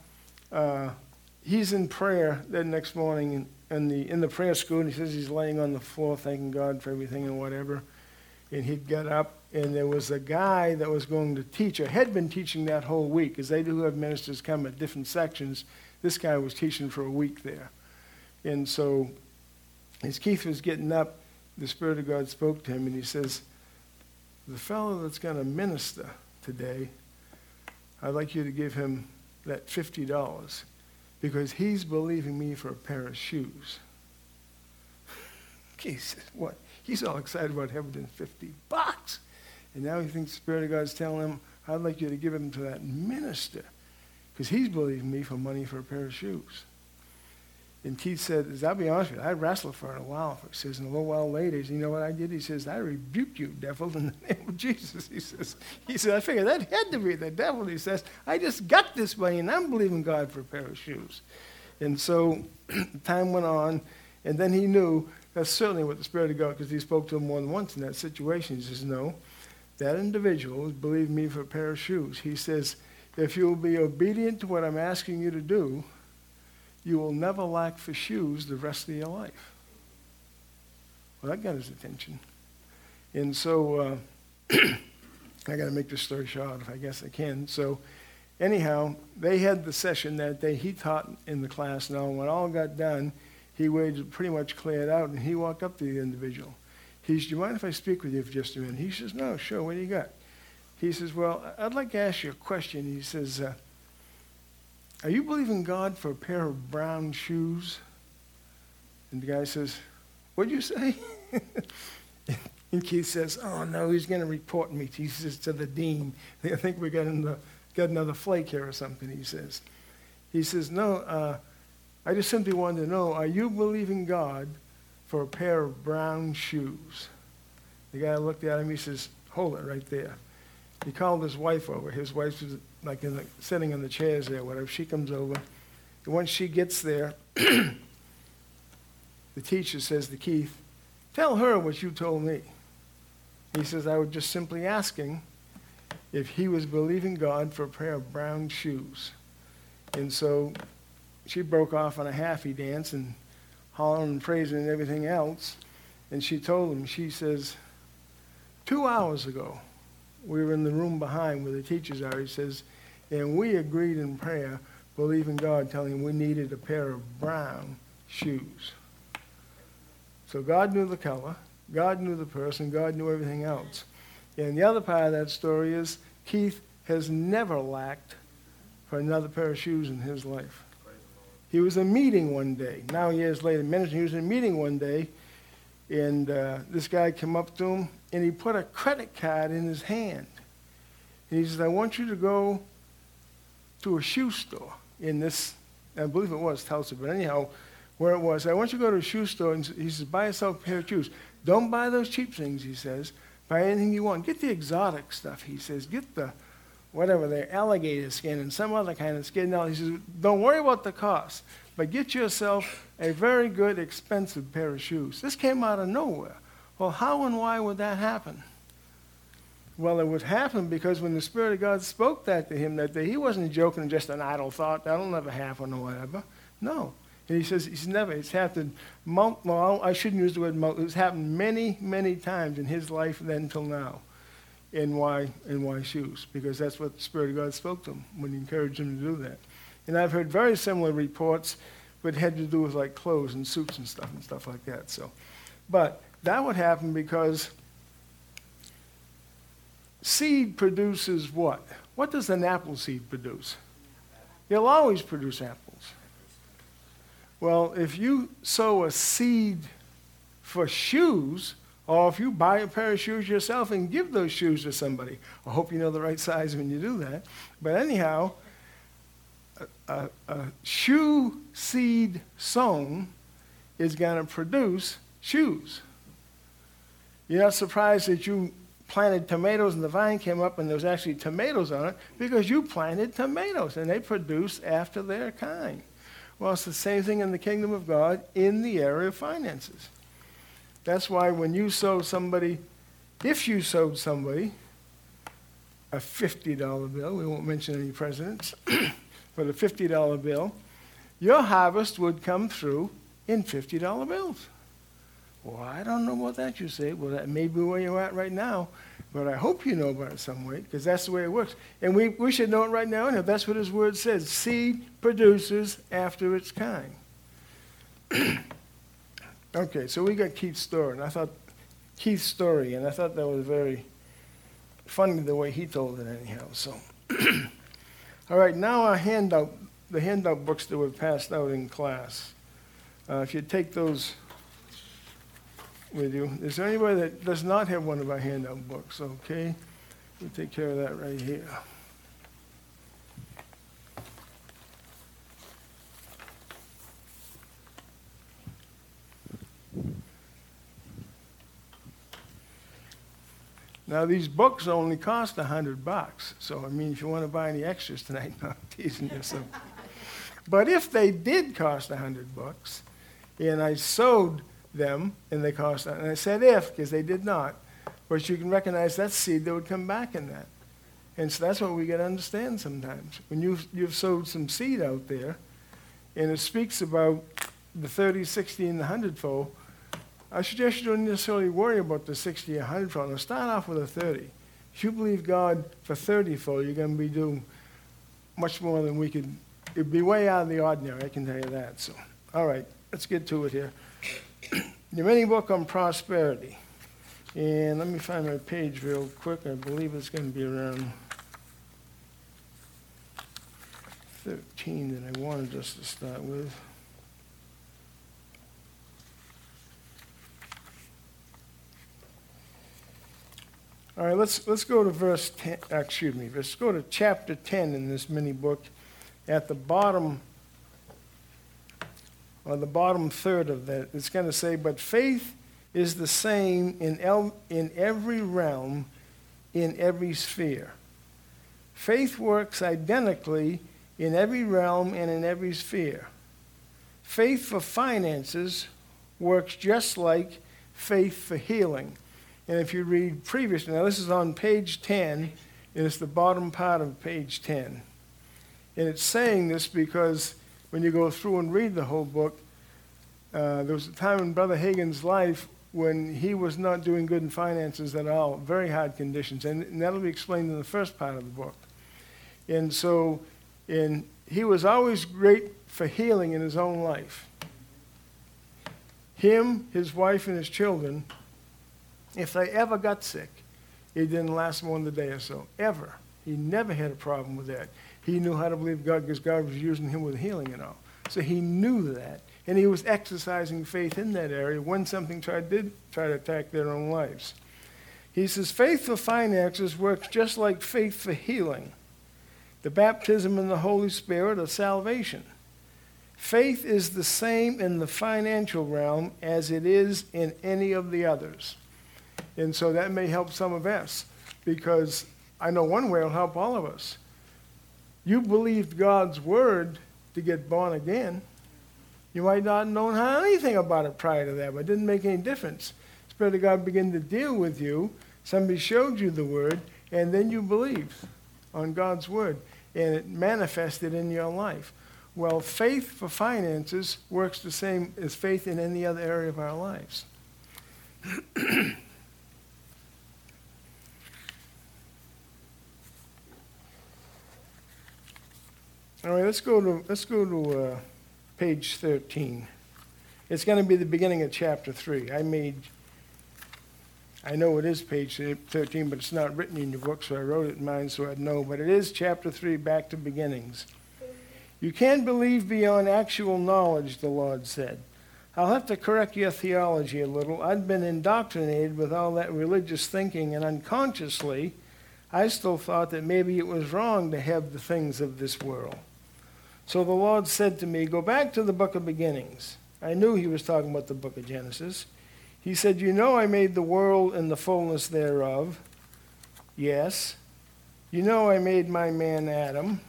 uh, he's in prayer that next morning in, the, in the prayer school, and he says he's laying on the floor thanking God for everything and whatever. And he'd get up, and there was a guy that was going to teach, or had been teaching that whole week, because they do have ministers come at different sections. This guy was teaching for a week there. And so as Keith was getting up, the Spirit of God spoke to him, and he says, the fellow that's going to minister today, I'd like you to give him that $50 because he's believing me for a pair of shoes. he says, what? He's all excited about having 50 bucks. And now he thinks the Spirit of God's telling him, I'd like you to give him to that minister because he's believing me for money for a pair of shoes. And Keith said, I'll be honest with you, I wrestled for it a while. He says, and a little while later, he says, you know what I did? He says, I rebuked you, devil, in the name of Jesus. He says, he said, I figured that had to be the devil. He says, I just got this money, and I'm believing God for a pair of shoes. And so time went on, and then he knew that's certainly what the Spirit of God, because he spoke to him more than once in that situation. He says, no, that individual is believing me for a pair of shoes. He says, if you'll be obedient to what I'm asking you to do, you will never lack for shoes the rest of your life. Well, that got his attention. And so uh, I got to make this story short, if I guess I can. So, anyhow, they had the session that day. He taught in the class. Now, when all got done, he waited pretty much cleared out, and he walked up to the individual. He said, Do you mind if I speak with you for just a minute? He says, No, sure. What do you got? He says, Well, I'd like to ask you a question. He says, uh, are you believing God for a pair of brown shoes? And the guy says, What'd you say? and Keith says, Oh, no, he's going to report me. He says to the dean. I think we got, the, got another flake here or something, he says. He says, No, uh, I just simply wanted to know, are you believing God for a pair of brown shoes? The guy looked at him, he says, Hold it right there. He called his wife over. His wife was like in the, sitting in the chairs there, whatever. She comes over. And once she gets there, the teacher says to Keith, Tell her what you told me. He says, I was just simply asking if he was believing God for a pair of brown shoes. And so she broke off on a happy dance and hollering and praising and everything else. And she told him, she says, two hours ago, we were in the room behind where the teachers are. He says, and we agreed in prayer, believing God, telling him we needed a pair of brown shoes. So God knew the color, God knew the person, God knew everything else. And the other part of that story is Keith has never lacked for another pair of shoes in his life. He was in a meeting one day. Now, years later, he was in a meeting one day, and uh, this guy came up to him and he put a credit card in his hand. And he says, I want you to go to a shoe store in this, I believe it was Tulsa, but anyhow, where it was. I want you to go to a shoe store and he says, buy yourself a pair of shoes. Don't buy those cheap things, he says. Buy anything you want. Get the exotic stuff, he says. Get the whatever, the alligator skin and some other kind of skin. Now, he says, don't worry about the cost, but get yourself a very good, expensive pair of shoes. This came out of nowhere. Well, how and why would that happen? Well, it would happen because when the Spirit of God spoke that to him that day, he wasn't joking, just an idle thought, that'll never happen or whatever. No. And he says he's never, it's happened, well, I shouldn't use the word it's happened many, many times in his life then till now. In why, in why shoes? Because that's what the Spirit of God spoke to him when he encouraged him to do that. And I've heard very similar reports, but had to do with like clothes and suits and stuff and stuff like that. So, but that would happen because seed produces what? What does an apple seed produce? It'll always produce apples. Well, if you sow a seed for shoes, or if you buy a pair of shoes yourself and give those shoes to somebody, I hope you know the right size when you do that. But anyhow, a, a, a shoe seed sown is going to produce shoes. You're not surprised that you planted tomatoes and the vine came up and there was actually tomatoes on it because you planted tomatoes and they produce after their kind. Well, it's the same thing in the kingdom of God in the area of finances. That's why when you sow somebody, if you sowed somebody a $50 bill, we won't mention any presidents, but a $50 bill, your harvest would come through in $50 bills. Well, I don't know about that, you say. Well, that may be where you're at right now, but I hope you know about it some way, because that's the way it works. And we, we should know it right now, and that's what his word says. Seed produces after its kind. okay, so we got Keith's story, and I thought Keith's story, and I thought that was very funny the way he told it anyhow. So, all right, now our handout, the handout books that were passed out in class. Uh, if you take those with you. Is there anybody that does not have one of our handout books? Okay, we'll take care of that right here. Now these books only cost a hundred bucks, so I mean, if you want to buy any extras tonight, no, I'm teasing you. So, but if they did cost a hundred bucks, and I sowed them and they cost. And I said if, because they did not. But you can recognize that seed that would come back in that. And so that's what we got to understand sometimes. When you've, you've sowed some seed out there, and it speaks about the 30, 60, and the 100 fold, I suggest you don't necessarily worry about the 60 or 100 fold. Now start off with a 30. If you believe God for 30 fold, you're going to be doing much more than we could. It'd be way out of the ordinary, I can tell you that. So, all right, let's get to it here the mini book on prosperity. And let me find my page real quick. I believe it's going to be around 13 that I wanted us to start with. All right, let's, let's go to verse 10, uh, excuse me, let's go to chapter 10 in this mini book. At the bottom on the bottom third of that, it's going to say, But faith is the same in, el- in every realm, in every sphere. Faith works identically in every realm and in every sphere. Faith for finances works just like faith for healing. And if you read previously, now this is on page 10, and it's the bottom part of page 10. And it's saying this because when you go through and read the whole book, uh, there was a time in Brother Hagin's life when he was not doing good in finances at all, very hard conditions, and, and that'll be explained in the first part of the book. And so, in, he was always great for healing in his own life. Him, his wife, and his children, if they ever got sick, it didn't last more than a day or so, ever. He never had a problem with that. He knew how to believe God because God was using him with healing and all. So he knew that. And he was exercising faith in that area when something tried, did try to attack their own lives. He says, faith for finances works just like faith for healing, the baptism in the Holy Spirit of salvation. Faith is the same in the financial realm as it is in any of the others. And so that may help some of us because I know one way it'll help all of us. You believed God's word to get born again. You might not have known anything about it prior to that, but it didn't make any difference. Spirit of God began to deal with you. Somebody showed you the word, and then you believed on God's word, and it manifested in your life. Well, faith for finances works the same as faith in any other area of our lives. All right, let's go to let's go to uh, page 13. It's going to be the beginning of chapter 3. I made I know it is page 13, but it's not written in your book, so I wrote it in mine so I'd know. But it is chapter 3, back to beginnings. You can't believe beyond actual knowledge, the Lord said. I'll have to correct your theology a little. I'd been indoctrinated with all that religious thinking, and unconsciously, I still thought that maybe it was wrong to have the things of this world. So the Lord said to me, Go back to the book of beginnings. I knew he was talking about the book of Genesis. He said, You know, I made the world and the fullness thereof. Yes. You know, I made my man Adam.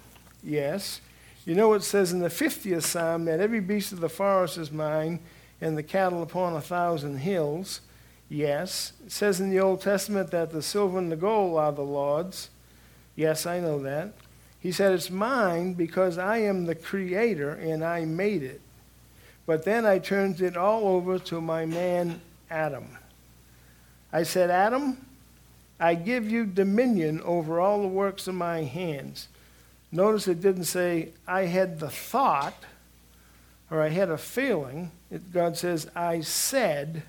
Yes. You know, it says in the 50th Psalm that every beast of the forest is mine and the cattle upon a thousand hills. Yes. It says in the Old Testament that the silver and the gold are the Lord's. Yes, I know that. He said, It's mine because I am the creator and I made it. But then I turned it all over to my man Adam. I said, Adam, I give you dominion over all the works of my hands. Notice it didn't say, I had the thought or I had a feeling. It, God says, I said,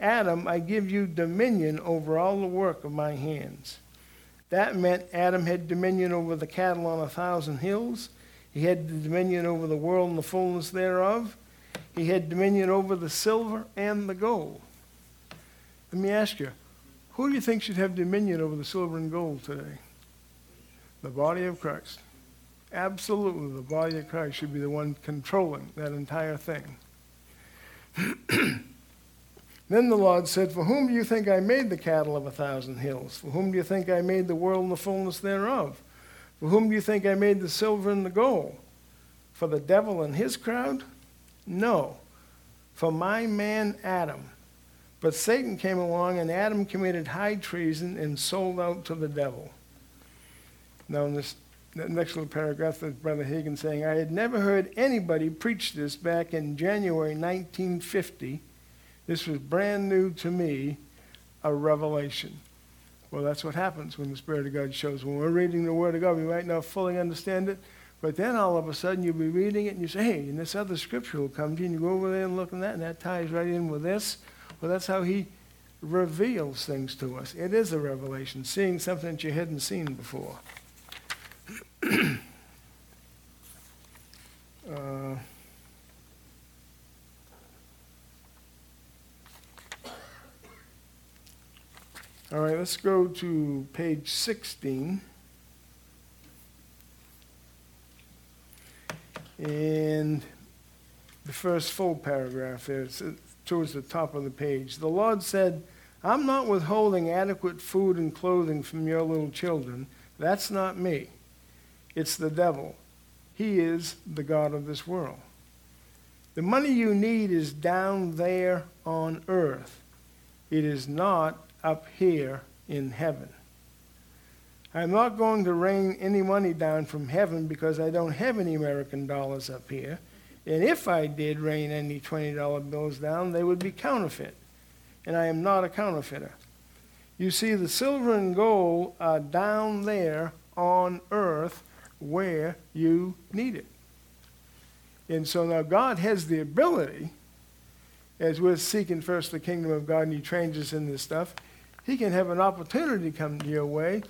Adam, I give you dominion over all the work of my hands. That meant Adam had dominion over the cattle on a thousand hills. He had dominion over the world and the fullness thereof. He had dominion over the silver and the gold. Let me ask you, who do you think should have dominion over the silver and gold today? The body of Christ. Absolutely, the body of Christ should be the one controlling that entire thing. Then the Lord said, For whom do you think I made the cattle of a thousand hills? For whom do you think I made the world and the fullness thereof? For whom do you think I made the silver and the gold? For the devil and his crowd? No. For my man Adam. But Satan came along, and Adam committed high treason and sold out to the devil. Now, in this next little paragraph, there's Brother Hagin saying, I had never heard anybody preach this back in January 1950 this was brand new to me, a revelation. Well, that's what happens when the Spirit of God shows. When we're reading the Word of God, we might not fully understand it, but then all of a sudden you'll be reading it and you say, hey, and this other scripture will come to you, and you go over there and look at that, and that ties right in with this. Well, that's how He reveals things to us. It is a revelation, seeing something that you hadn't seen before. Let's go to page 16. And the first full paragraph there, it's uh, towards the top of the page. The Lord said, I'm not withholding adequate food and clothing from your little children. That's not me. It's the devil. He is the God of this world. The money you need is down there on earth. It is not up here in heaven. I'm not going to rain any money down from heaven because I don't have any American dollars up here. And if I did rain any $20 bills down, they would be counterfeit. And I am not a counterfeiter. You see, the silver and gold are down there on earth where you need it. And so now God has the ability, as we're seeking first the kingdom of God and He trains us in this stuff, he can have an opportunity come your way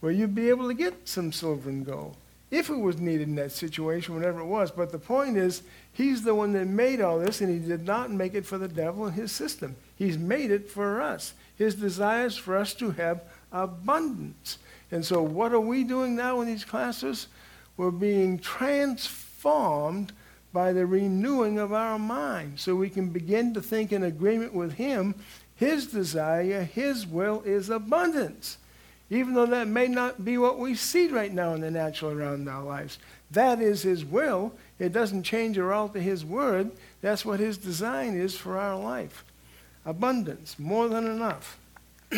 where you'd be able to get some silver and gold if it was needed in that situation, whatever it was. But the point is, he's the one that made all this, and he did not make it for the devil and his system. He's made it for us. His desire is for us to have abundance. And so, what are we doing now in these classes? We're being transformed by the renewing of our mind so we can begin to think in agreement with Him. His desire, His will is abundance. Even though that may not be what we see right now in the natural around our lives. That is His will. It doesn't change or alter His word. That's what His design is for our life. Abundance, more than enough.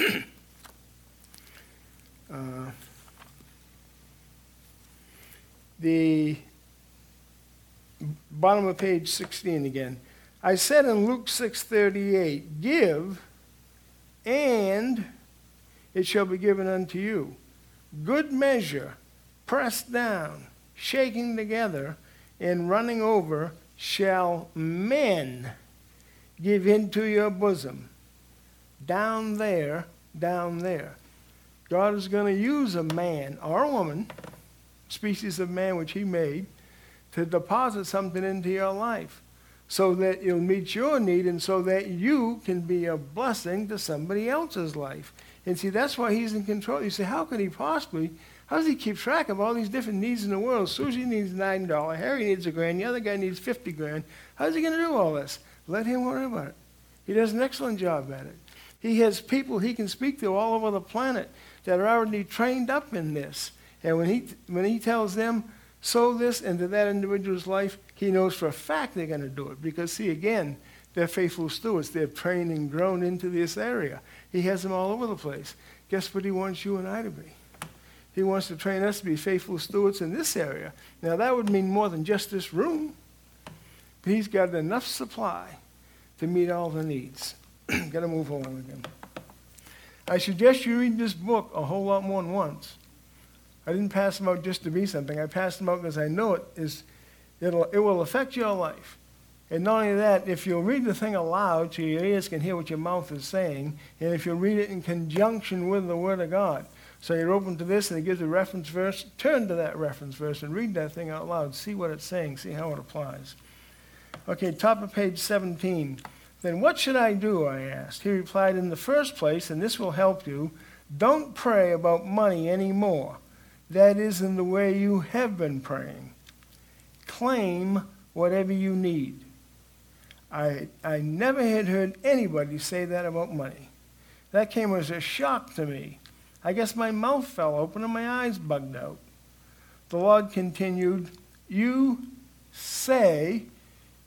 uh, the bottom of page 16 again. I said in Luke 6:38, "Give, and it shall be given unto you. Good measure, pressed down, shaking together, and running over, shall men give into your bosom." Down there, down there. God is going to use a man or a woman, species of man which he made, to deposit something into your life so that it'll meet your need and so that you can be a blessing to somebody else's life. And see, that's why he's in control. You say, how could he possibly? How does he keep track of all these different needs in the world? Susie needs nine dollars, Harry needs a grand, the other guy needs fifty grand. How's he going to do all this? Let him worry about it. He does an excellent job at it. He has people he can speak to all over the planet that are already trained up in this. And when he when he tells them, sow this into that individual's life, he knows for a fact they're going to do it. Because, see, again, they're faithful stewards. They're trained and grown into this area. He has them all over the place. Guess what he wants you and I to be? He wants to train us to be faithful stewards in this area. Now, that would mean more than just this room. But he's got enough supply to meet all the needs. got to move on again. I suggest you read this book a whole lot more than once. I didn't pass them out just to be something. I passed them out because I know it is, it'll, it will affect your life. And not only that, if you'll read the thing aloud so your ears can hear what your mouth is saying, and if you'll read it in conjunction with the Word of God. So you're open to this and it gives a reference verse, turn to that reference verse and read that thing out loud. See what it's saying, see how it applies. Okay, top of page 17. Then what should I do? I asked. He replied, In the first place, and this will help you, don't pray about money anymore that is in the way you have been praying. Claim whatever you need. I, I never had heard anybody say that about money. That came as a shock to me. I guess my mouth fell open and my eyes bugged out. The Lord continued, You say,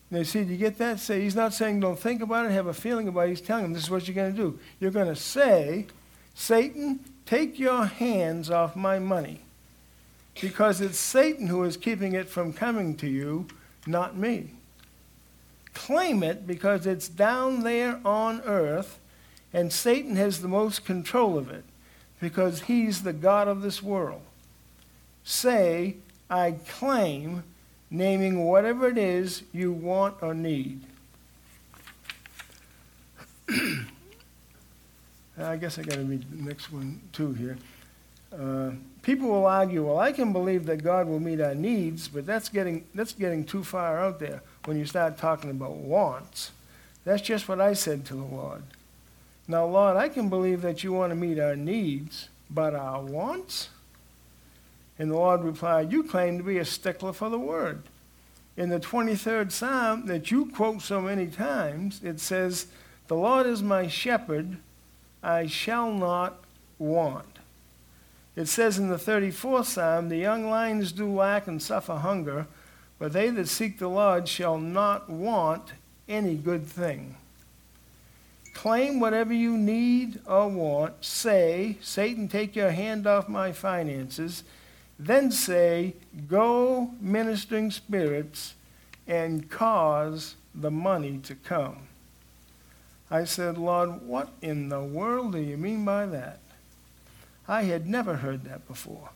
now see, do you get that? Say, He's not saying don't think about it, have a feeling about it. He's telling them this is what you're going to do. You're going to say, Satan, take your hands off my money because it's Satan who is keeping it from coming to you, not me. Claim it because it's down there on earth, and Satan has the most control of it because he's the God of this world. Say, I claim, naming whatever it is you want or need. I guess I got to read the next one too here. Uh, people will argue, well, I can believe that God will meet our needs, but that's getting, that's getting too far out there when you start talking about wants. That's just what I said to the Lord. Now, Lord, I can believe that you want to meet our needs, but our wants? And the Lord replied, You claim to be a stickler for the word. In the 23rd Psalm that you quote so many times, it says, The Lord is my shepherd, I shall not want. It says in the 34th Psalm, The young lions do lack and suffer hunger, but they that seek the Lord shall not want any good thing. Claim whatever you need or want. Say, Satan, take your hand off my finances. Then say, Go, ministering spirits, and cause the money to come. I said, Lord, what in the world do you mean by that? I had never heard that before.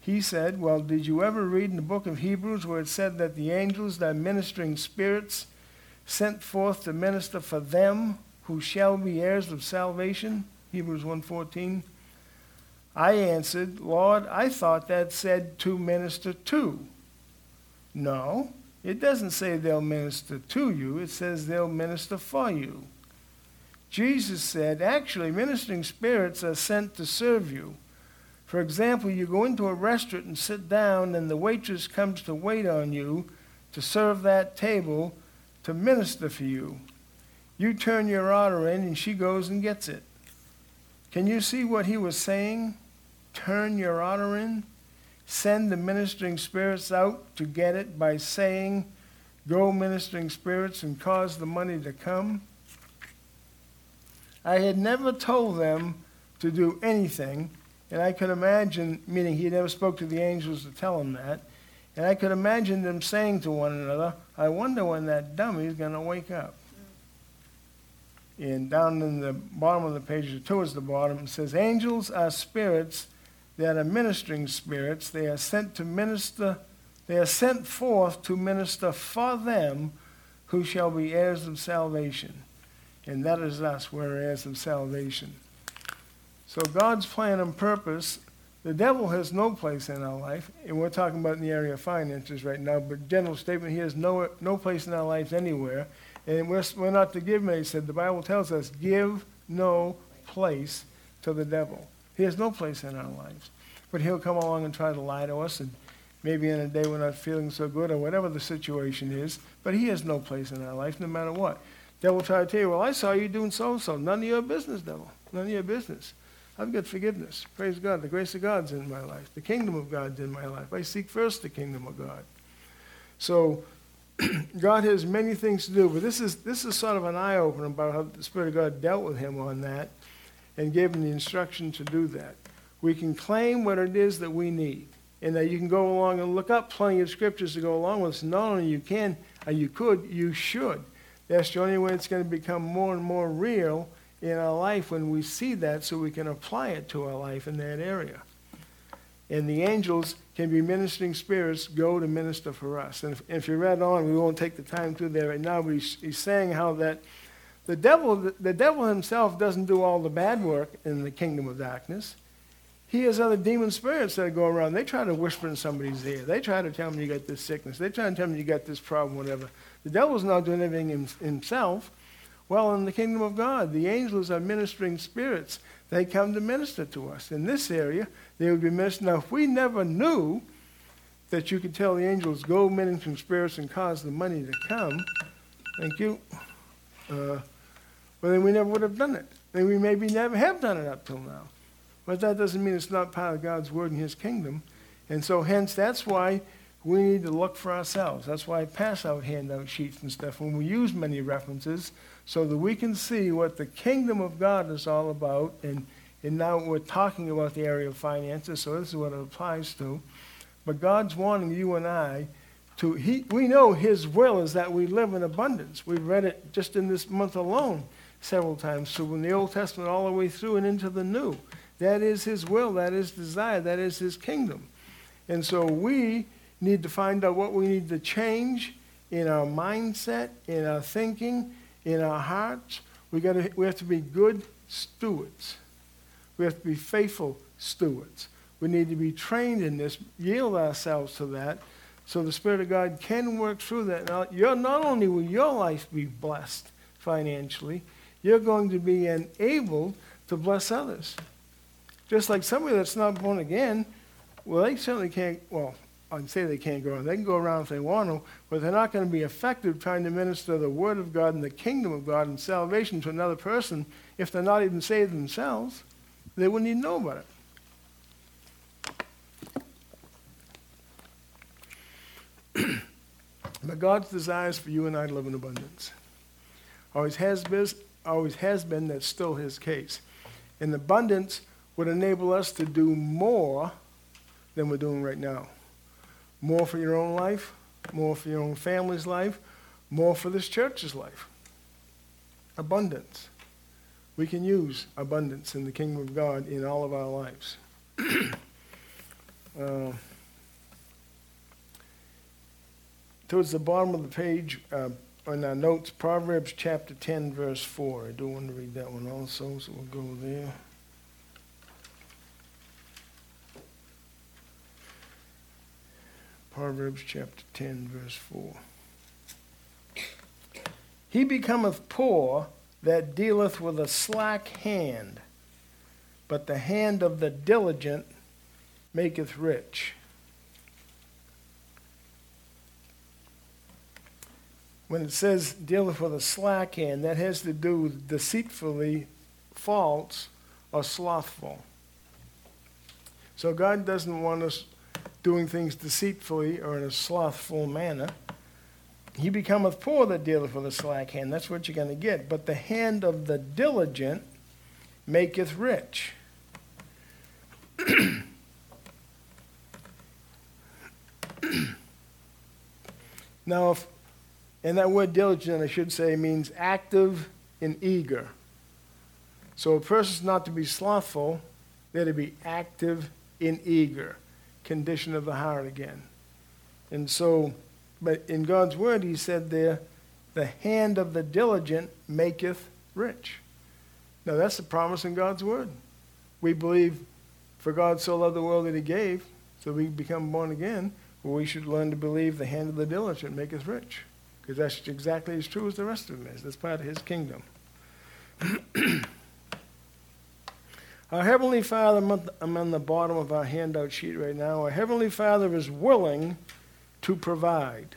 He said, Well, did you ever read in the book of Hebrews where it said that the angels, thy ministering spirits, sent forth to minister for them who shall be heirs of salvation? Hebrews 1:14. I answered, Lord, I thought that said to minister to. No, it doesn't say they'll minister to you, it says they'll minister for you. Jesus said, actually, ministering spirits are sent to serve you. For example, you go into a restaurant and sit down, and the waitress comes to wait on you to serve that table to minister for you. You turn your order in, and she goes and gets it. Can you see what he was saying? Turn your order in. Send the ministering spirits out to get it by saying, Go, ministering spirits, and cause the money to come. I had never told them to do anything, and I could imagine, meaning he never spoke to the angels to tell them that, and I could imagine them saying to one another, I wonder when that dummy is going to wake up. And down in the bottom of the page, towards the bottom, it says, Angels are spirits that are ministering spirits. They are sent to minister, they are sent forth to minister for them who shall be heirs of salvation. And that is us, we're of salvation. So God's plan and purpose, the devil has no place in our life, and we're talking about in the area of finances right now, but general statement, he has no, no place in our lives anywhere. And we're, we're not to give him, he said, the Bible tells us, give no place to the devil. He has no place in our lives. But he'll come along and try to lie to us, and maybe in a day we're not feeling so good, or whatever the situation is, but he has no place in our life, no matter what. Devil try to tell you, well, I saw you doing so-and-so. None of your business, devil. None of your business. I've got forgiveness. Praise God. The grace of God's in my life. The kingdom of God's in my life. I seek first the kingdom of God. So God has many things to do, but this is, this is sort of an eye opener about how the Spirit of God dealt with him on that and gave him the instruction to do that. We can claim what it is that we need, and that you can go along and look up plenty of scriptures to go along with. Not only you can, or you could, you should. That's the only way it's going to become more and more real in our life when we see that so we can apply it to our life in that area. And the angels can be ministering spirits go to minister for us. And if, if you read on, we won't take the time to there right now, but he's, he's saying how that the devil, the, the devil himself doesn't do all the bad work in the kingdom of darkness. He has other demon spirits that go around. They try to whisper in somebody's ear. They try to tell them you got this sickness. They try to tell them you got this problem, whatever. The devil's not doing anything himself. Well, in the kingdom of God, the angels are ministering spirits. They come to minister to us. In this area, they would be ministering. Now, if we never knew that you could tell the angels, go ministering spirits and cause the money to come, thank you, uh, well, then we never would have done it. And we maybe never have done it up till now. But that doesn't mean it's not part of God's word in his kingdom. And so, hence, that's why we need to look for ourselves. That's why I pass out handout sheets and stuff when we use many references so that we can see what the kingdom of God is all about. And, and now we're talking about the area of finances, so this is what it applies to. But God's wanting you and I to, he, we know His will is that we live in abundance. We've read it just in this month alone several times, so in the Old Testament all the way through and into the New. That is His will, that is desire, that is His kingdom. And so we need to find out what we need to change in our mindset, in our thinking, in our hearts. We, gotta, we have to be good stewards. We have to be faithful stewards. We need to be trained in this, yield ourselves to that, so the Spirit of God can work through that. Now, you're, not only will your life be blessed financially, you're going to be enabled to bless others. Just like somebody that's not born again, well, they certainly can't, well, I'd say they can't go around. They can go around if they want to, but they're not going to be effective trying to minister the Word of God and the kingdom of God and salvation to another person if they're not even saved themselves. They wouldn't even know about it. but God's desires for you and I to live in abundance. Always has been, always has been, that's still his case. And abundance would enable us to do more than we're doing right now. More for your own life, more for your own family's life, more for this church's life. Abundance. We can use abundance in the kingdom of God in all of our lives. uh, towards the bottom of the page, uh, on our notes, Proverbs chapter 10, verse 4. I do want to read that one also, so we'll go there. Proverbs chapter 10, verse 4. He becometh poor that dealeth with a slack hand, but the hand of the diligent maketh rich. when it says dealeth with a slack hand, that has to do with deceitfully false or slothful. So God doesn't want us doing things deceitfully or in a slothful manner. He becometh poor that dealeth with a slack hand. That's what you're going to get. But the hand of the diligent maketh rich. now, if, and that word diligent, I should say, means active and eager. So a person's not to be slothful, they're to be active and eager. Condition of the heart again. And so, but in God's word, he said there, the hand of the diligent maketh rich. Now, that's the promise in God's word. We believe, for God so loved the world that he gave, so we become born again. We should learn to believe the hand of the diligent maketh rich. Because that's exactly as true as the rest of them is. That's part of his kingdom. our Heavenly Father, I'm on the bottom of our handout sheet right now. Our Heavenly Father is willing to provide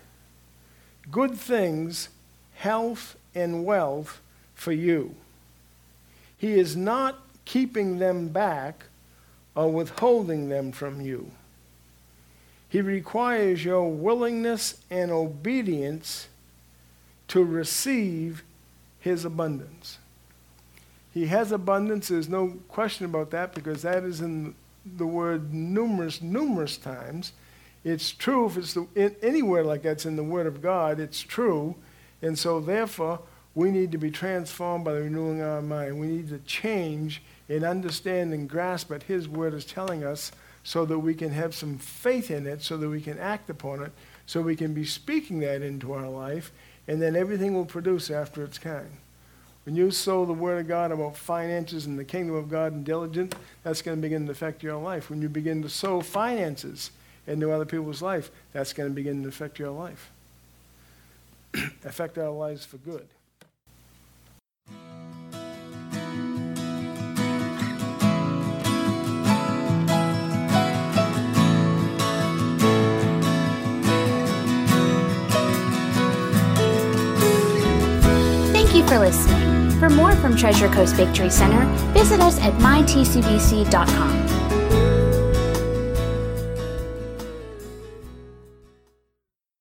good things, health, and wealth for you. He is not keeping them back or withholding them from you. He requires your willingness and obedience to receive his abundance. He has abundance, there's no question about that because that is in the word numerous, numerous times. It's true if it's the, anywhere like that's in the Word of God, it's true. And so, therefore, we need to be transformed by the renewing of our mind. We need to change and understand and grasp what His Word is telling us so that we can have some faith in it, so that we can act upon it, so we can be speaking that into our life, and then everything will produce after its kind. When you sow the Word of God about finances and the kingdom of God and diligence, that's going to begin to affect your life. When you begin to sow finances, into other people's life, that's going to begin to affect your life. affect our lives for good. Thank you for listening. For more from Treasure Coast Victory Center, visit us at mytcvc.com.